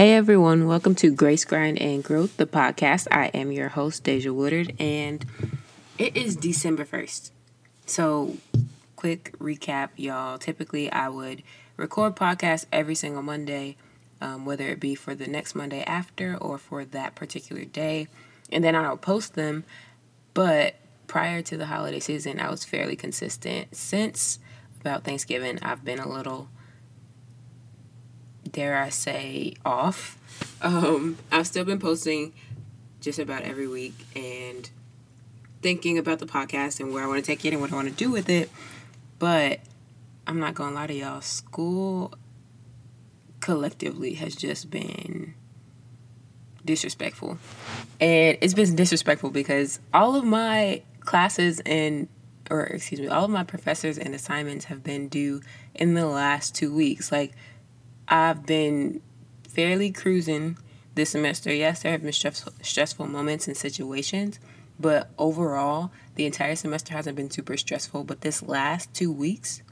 Hey everyone, welcome to Grace Grind and Growth, the podcast. I am your host, Deja Woodard, and it is December 1st. So, quick recap, y'all. Typically, I would record podcasts every single Monday, um, whether it be for the next Monday after or for that particular day, and then I'll post them. But prior to the holiday season, I was fairly consistent. Since about Thanksgiving, I've been a little dare I say, off. Um, I've still been posting just about every week and thinking about the podcast and where I want to take it and what I want to do with it. But I'm not going to lie to y'all, school collectively has just been disrespectful. And it's been disrespectful because all of my classes and or excuse me, all of my professors and assignments have been due in the last 2 weeks. Like I've been fairly cruising this semester. Yes, there have been stressful, stressful moments and situations, but overall, the entire semester hasn't been super stressful. But this last two weeks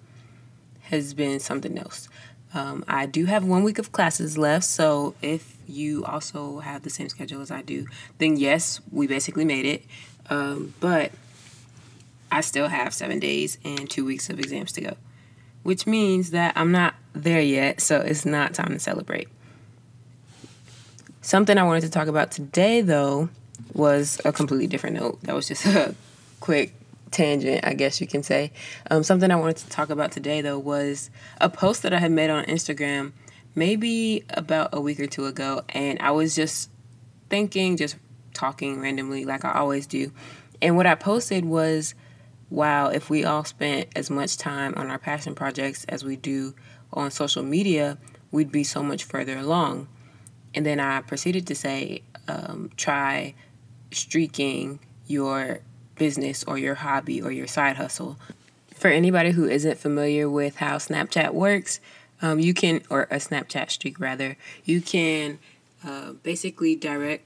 has been something else. Um, I do have one week of classes left, so if you also have the same schedule as I do, then yes, we basically made it. Um, but I still have seven days and two weeks of exams to go which means that I'm not there yet, so it's not time to celebrate. Something I wanted to talk about today, though, was a completely different note. That was just a quick tangent, I guess you can say. Um, something I wanted to talk about today, though, was a post that I had made on Instagram maybe about a week or two ago, and I was just thinking, just talking randomly, like I always do. And what I posted was wow, if we all spent as much time on our passion projects as we do on social media, we'd be so much further along. And then I proceeded to say, um, try streaking your business or your hobby or your side hustle. For anybody who isn't familiar with how Snapchat works, um, you can, or a Snapchat streak rather, you can uh, basically direct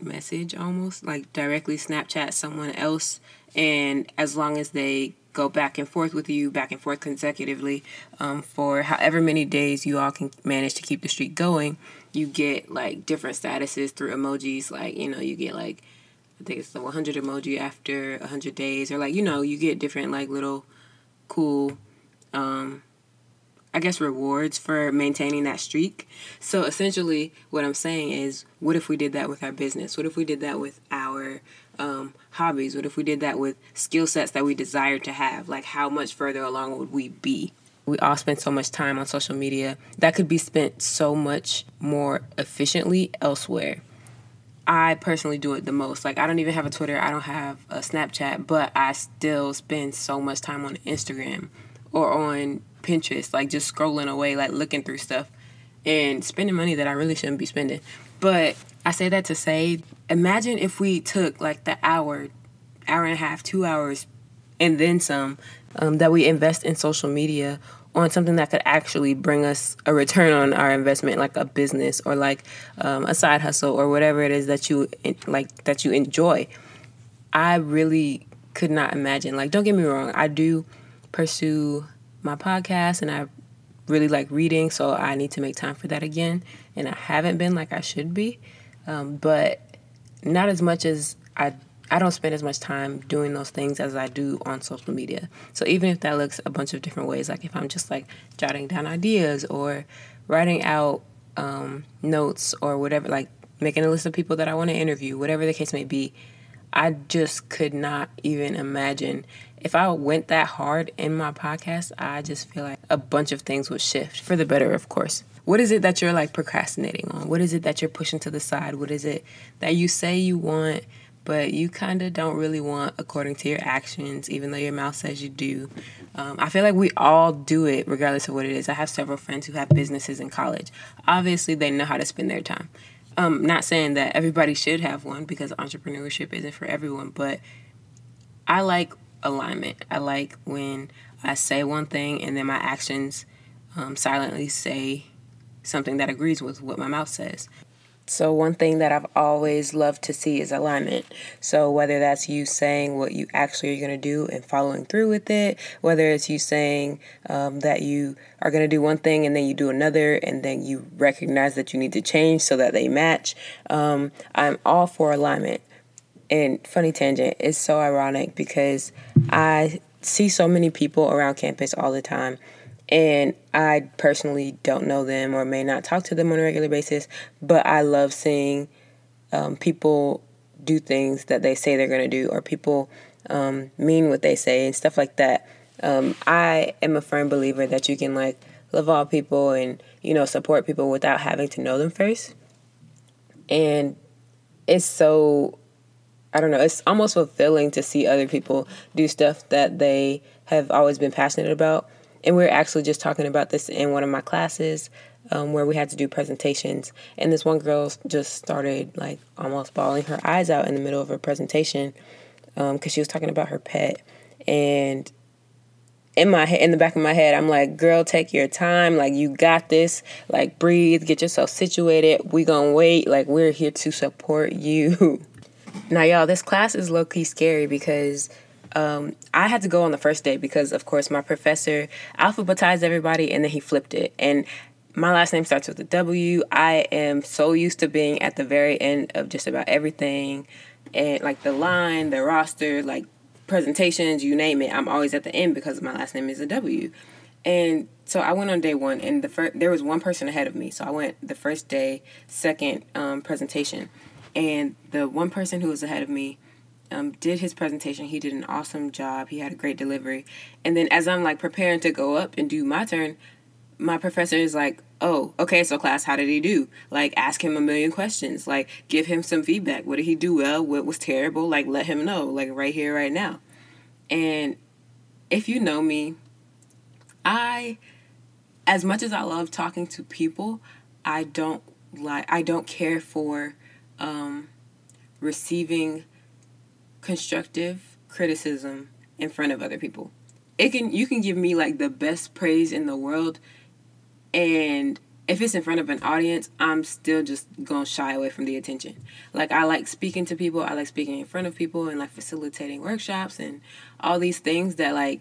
message almost like directly Snapchat someone else and as long as they go back and forth with you, back and forth consecutively um, for however many days you all can manage to keep the streak going, you get like different statuses through emojis. Like, you know, you get like, I think it's the 100 emoji after 100 days, or like, you know, you get different like little cool um, I guess, rewards for maintaining that streak. So essentially, what I'm saying is, what if we did that with our business? What if we did that with our um, hobbies? What if we did that with skill sets that we desire to have? Like, how much further along would we be? We all spend so much time on social media that could be spent so much more efficiently elsewhere. I personally do it the most. Like, I don't even have a Twitter, I don't have a Snapchat, but I still spend so much time on Instagram or on Pinterest, like just scrolling away, like looking through stuff and spending money that I really shouldn't be spending. But I say that to say, imagine if we took like the hour, hour and a half, two hours, and then some um, that we invest in social media on something that could actually bring us a return on our investment, like a business or like um, a side hustle or whatever it is that you like that you enjoy. I really could not imagine. Like, don't get me wrong, I do pursue my podcast and I really like reading, so I need to make time for that again. And I haven't been like I should be, um, but not as much as I. I don't spend as much time doing those things as I do on social media. So even if that looks a bunch of different ways, like if I'm just like jotting down ideas or writing out um, notes or whatever, like making a list of people that I want to interview, whatever the case may be, I just could not even imagine if I went that hard in my podcast. I just feel like a bunch of things would shift for the better, of course. What is it that you're like procrastinating on? What is it that you're pushing to the side? What is it that you say you want, but you kind of don't really want according to your actions, even though your mouth says you do? Um, I feel like we all do it regardless of what it is. I have several friends who have businesses in college. Obviously, they know how to spend their time. Um, not saying that everybody should have one because entrepreneurship isn't for everyone, but I like alignment. I like when I say one thing and then my actions um, silently say something that agrees with what my mouth says. So, one thing that I've always loved to see is alignment. So, whether that's you saying what you actually are going to do and following through with it, whether it's you saying um, that you are going to do one thing and then you do another, and then you recognize that you need to change so that they match, um, I'm all for alignment. And funny tangent, it's so ironic because I see so many people around campus all the time and I personally don't know them or may not talk to them on a regular basis, but I love seeing um, people do things that they say they're going to do or people um, mean what they say and stuff like that. Um, I am a firm believer that you can like love all people and you know support people without having to know them first. And it's so I don't know, it's almost fulfilling to see other people do stuff that they have always been passionate about and we are actually just talking about this in one of my classes um, where we had to do presentations. And this one girl just started like almost bawling her eyes out in the middle of her presentation because um, she was talking about her pet. And in my in the back of my head, I'm like, girl, take your time. Like, you got this. Like, breathe, get yourself situated. We gonna wait. Like, we're here to support you. now, y'all, this class is low key scary because um, I had to go on the first day because, of course, my professor alphabetized everybody and then he flipped it. And my last name starts with a W. I am so used to being at the very end of just about everything and like the line, the roster, like presentations, you name it. I'm always at the end because my last name is a W. And so I went on day one, and the first there was one person ahead of me. So I went the first day, second um, presentation, and the one person who was ahead of me um, did his presentation. He did an awesome job. He had a great delivery. And then as I'm like preparing to go up and do my turn, my professor is like, "Oh, okay, so class, how did he do? Like, ask him a million questions. Like, give him some feedback. What did he do well? What was terrible? Like, let him know. Like, right here, right now." And if you know me, I, as much as I love talking to people, I don't like. I don't care for um, receiving constructive criticism in front of other people. It can you can give me like the best praise in the world and if it's in front of an audience, I'm still just to shy away from the attention. Like I like speaking to people, I like speaking in front of people and like facilitating workshops and all these things that like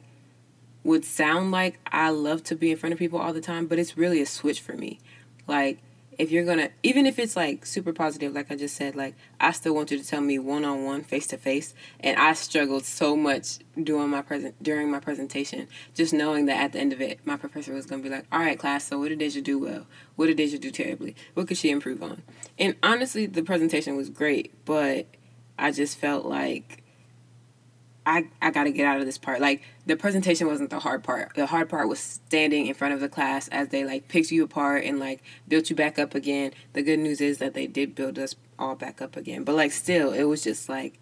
would sound like I love to be in front of people all the time, but it's really a switch for me. Like if you're gonna even if it's like super positive like i just said like i still want you to tell me one-on-one face-to-face and i struggled so much during my present during my presentation just knowing that at the end of it my professor was gonna be like all right class so what did you do well? What did you do terribly? What could she improve on? And honestly the presentation was great but i just felt like I, I got to get out of this part. Like the presentation wasn't the hard part. The hard part was standing in front of the class as they like picked you apart and like built you back up again. The good news is that they did build us all back up again. But like still, it was just like,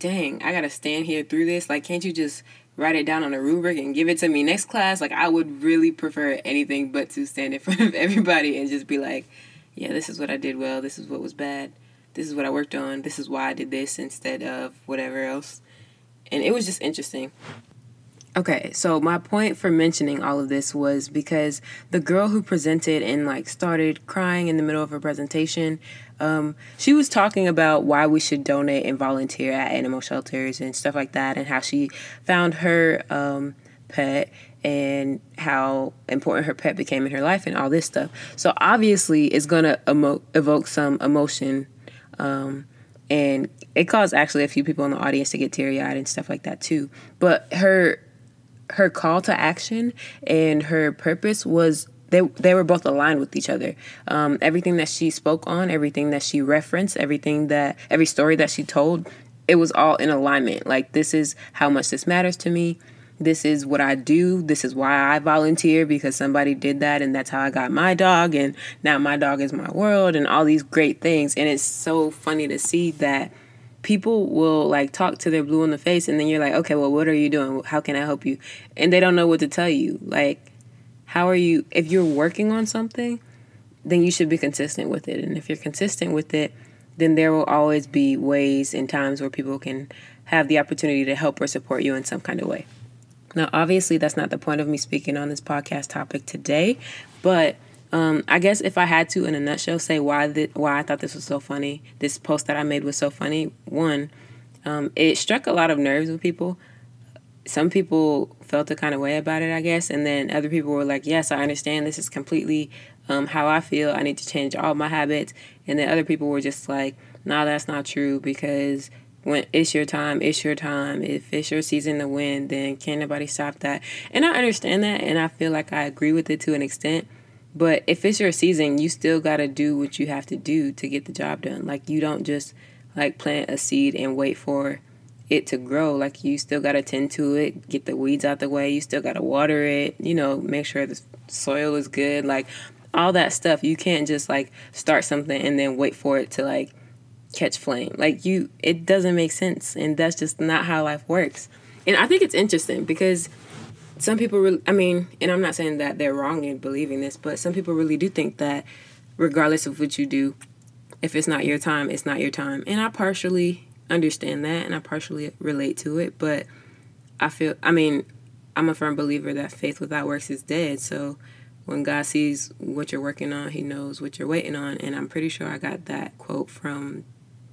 dang, I got to stand here through this. Like, can't you just write it down on a rubric and give it to me next class? Like, I would really prefer anything but to stand in front of everybody and just be like, yeah, this is what I did well. This is what was bad. This is what I worked on. This is why I did this instead of whatever else and it was just interesting. Okay, so my point for mentioning all of this was because the girl who presented and like started crying in the middle of her presentation, um, she was talking about why we should donate and volunteer at animal shelters and stuff like that, and how she found her um, pet and how important her pet became in her life and all this stuff. So obviously, it's gonna emo- evoke some emotion. Um, and it caused actually a few people in the audience to get teary eyed and stuff like that too. But her her call to action and her purpose was they they were both aligned with each other. Um, everything that she spoke on, everything that she referenced, everything that every story that she told, it was all in alignment. Like this is how much this matters to me this is what I do. This is why I volunteer because somebody did that and that's how I got my dog and now my dog is my world and all these great things. And it's so funny to see that people will like talk to their blue in the face and then you're like, "Okay, well what are you doing? How can I help you?" And they don't know what to tell you. Like how are you if you're working on something, then you should be consistent with it. And if you're consistent with it, then there will always be ways and times where people can have the opportunity to help or support you in some kind of way. Now, obviously, that's not the point of me speaking on this podcast topic today, but Um, I guess if I had to, in a nutshell, say why that why I thought this was so funny, this post that I made was so funny. One, um, it struck a lot of nerves with people. Some people felt a kind of way about it, I guess, and then other people were like, "Yes, I understand. This is completely um, how I feel. I need to change all my habits." And then other people were just like, "No, that's not true because when it's your time, it's your time. If it's your season to win, then can't nobody stop that." And I understand that, and I feel like I agree with it to an extent but if it's your season, you still got to do what you have to do to get the job done. Like you don't just like plant a seed and wait for it to grow. Like you still got to tend to it, get the weeds out the way. You still got to water it, you know, make sure the soil is good. Like all that stuff. You can't just like start something and then wait for it to like catch flame. Like you it doesn't make sense and that's just not how life works. And I think it's interesting because some people really, I mean, and I'm not saying that they're wrong in believing this, but some people really do think that regardless of what you do, if it's not your time, it's not your time. And I partially understand that and I partially relate to it, but I feel, I mean, I'm a firm believer that faith without works is dead. So when God sees what you're working on, He knows what you're waiting on. And I'm pretty sure I got that quote from,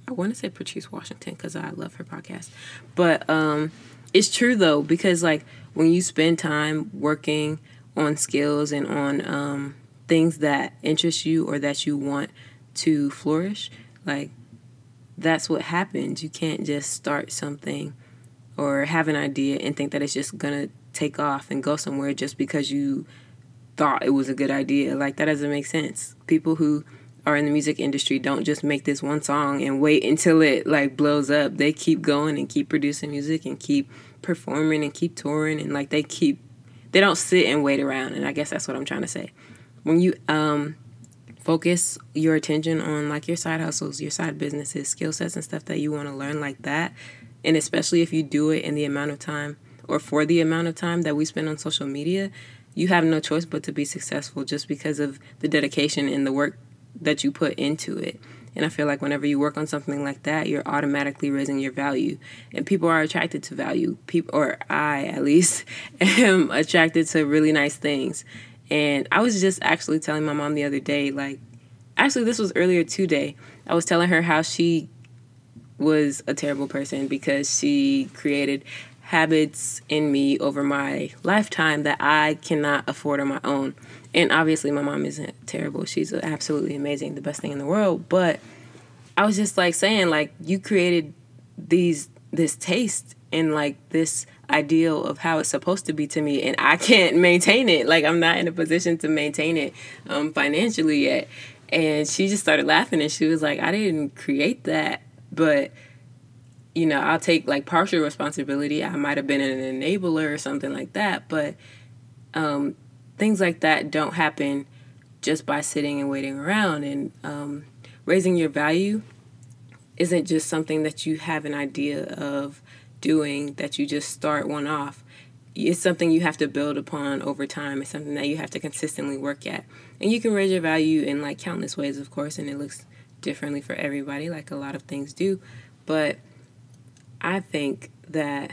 I want to say Patrice Washington because I love her podcast. But um, it's true though, because like, when you spend time working on skills and on um, things that interest you or that you want to flourish, like that's what happens. You can't just start something or have an idea and think that it's just gonna take off and go somewhere just because you thought it was a good idea. Like that doesn't make sense. People who are in the music industry don't just make this one song and wait until it like blows up. They keep going and keep producing music and keep performing and keep touring and like they keep they don't sit and wait around and I guess that's what I'm trying to say. When you um focus your attention on like your side hustles, your side businesses, skill sets and stuff that you want to learn like that, and especially if you do it in the amount of time or for the amount of time that we spend on social media, you have no choice but to be successful just because of the dedication and the work that you put into it. And I feel like whenever you work on something like that, you're automatically raising your value. And people are attracted to value. People or I at least am attracted to really nice things. And I was just actually telling my mom the other day, like actually this was earlier today. I was telling her how she was a terrible person because she created habits in me over my lifetime that I cannot afford on my own. And obviously, my mom isn't terrible. She's absolutely amazing, the best thing in the world. But I was just like saying, like, you created these, this taste and like this ideal of how it's supposed to be to me, and I can't maintain it. Like, I'm not in a position to maintain it um, financially yet. And she just started laughing and she was like, I didn't create that, but you know, I'll take like partial responsibility. I might have been an enabler or something like that, but um, things like that don't happen just by sitting and waiting around. And um, raising your value isn't just something that you have an idea of doing that you just start one off. It's something you have to build upon over time. It's something that you have to consistently work at. And you can raise your value in like countless ways, of course, and it looks differently for everybody, like a lot of things do. But I think that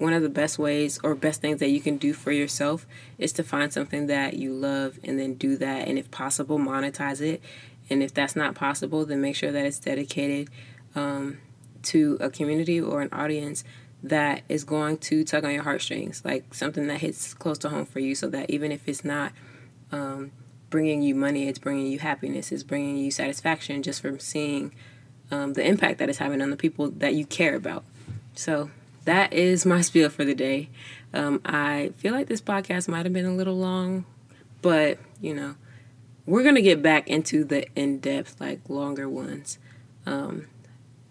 one of the best ways or best things that you can do for yourself is to find something that you love and then do that and if possible monetize it. And if that's not possible then make sure that it's dedicated um, to a community or an audience that is going to tug on your heartstrings like something that hits close to home for you so that even if it's not um, bringing you money it's bringing you happiness it's bringing you satisfaction just from seeing um, the impact that it's having on the people that you care about. So that is my spiel for the day. Um, I feel like this podcast might have been a little long, but you know, we're gonna get back into the in-depth, like longer ones um,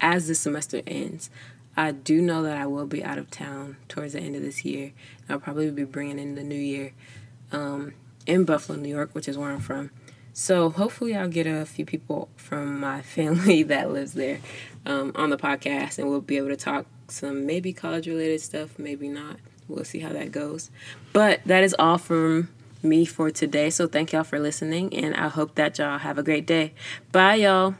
as the semester ends. I do know that I will be out of town towards the end of this year. I'll probably be bringing in the new year um, in Buffalo, New York, which is where I'm from. So hopefully, I'll get a few people from my family that lives there um, on the podcast, and we'll be able to talk some maybe college related stuff, maybe not. We'll see how that goes. But that is all from me for today. So thank y'all for listening, and I hope that y'all have a great day. Bye, y'all.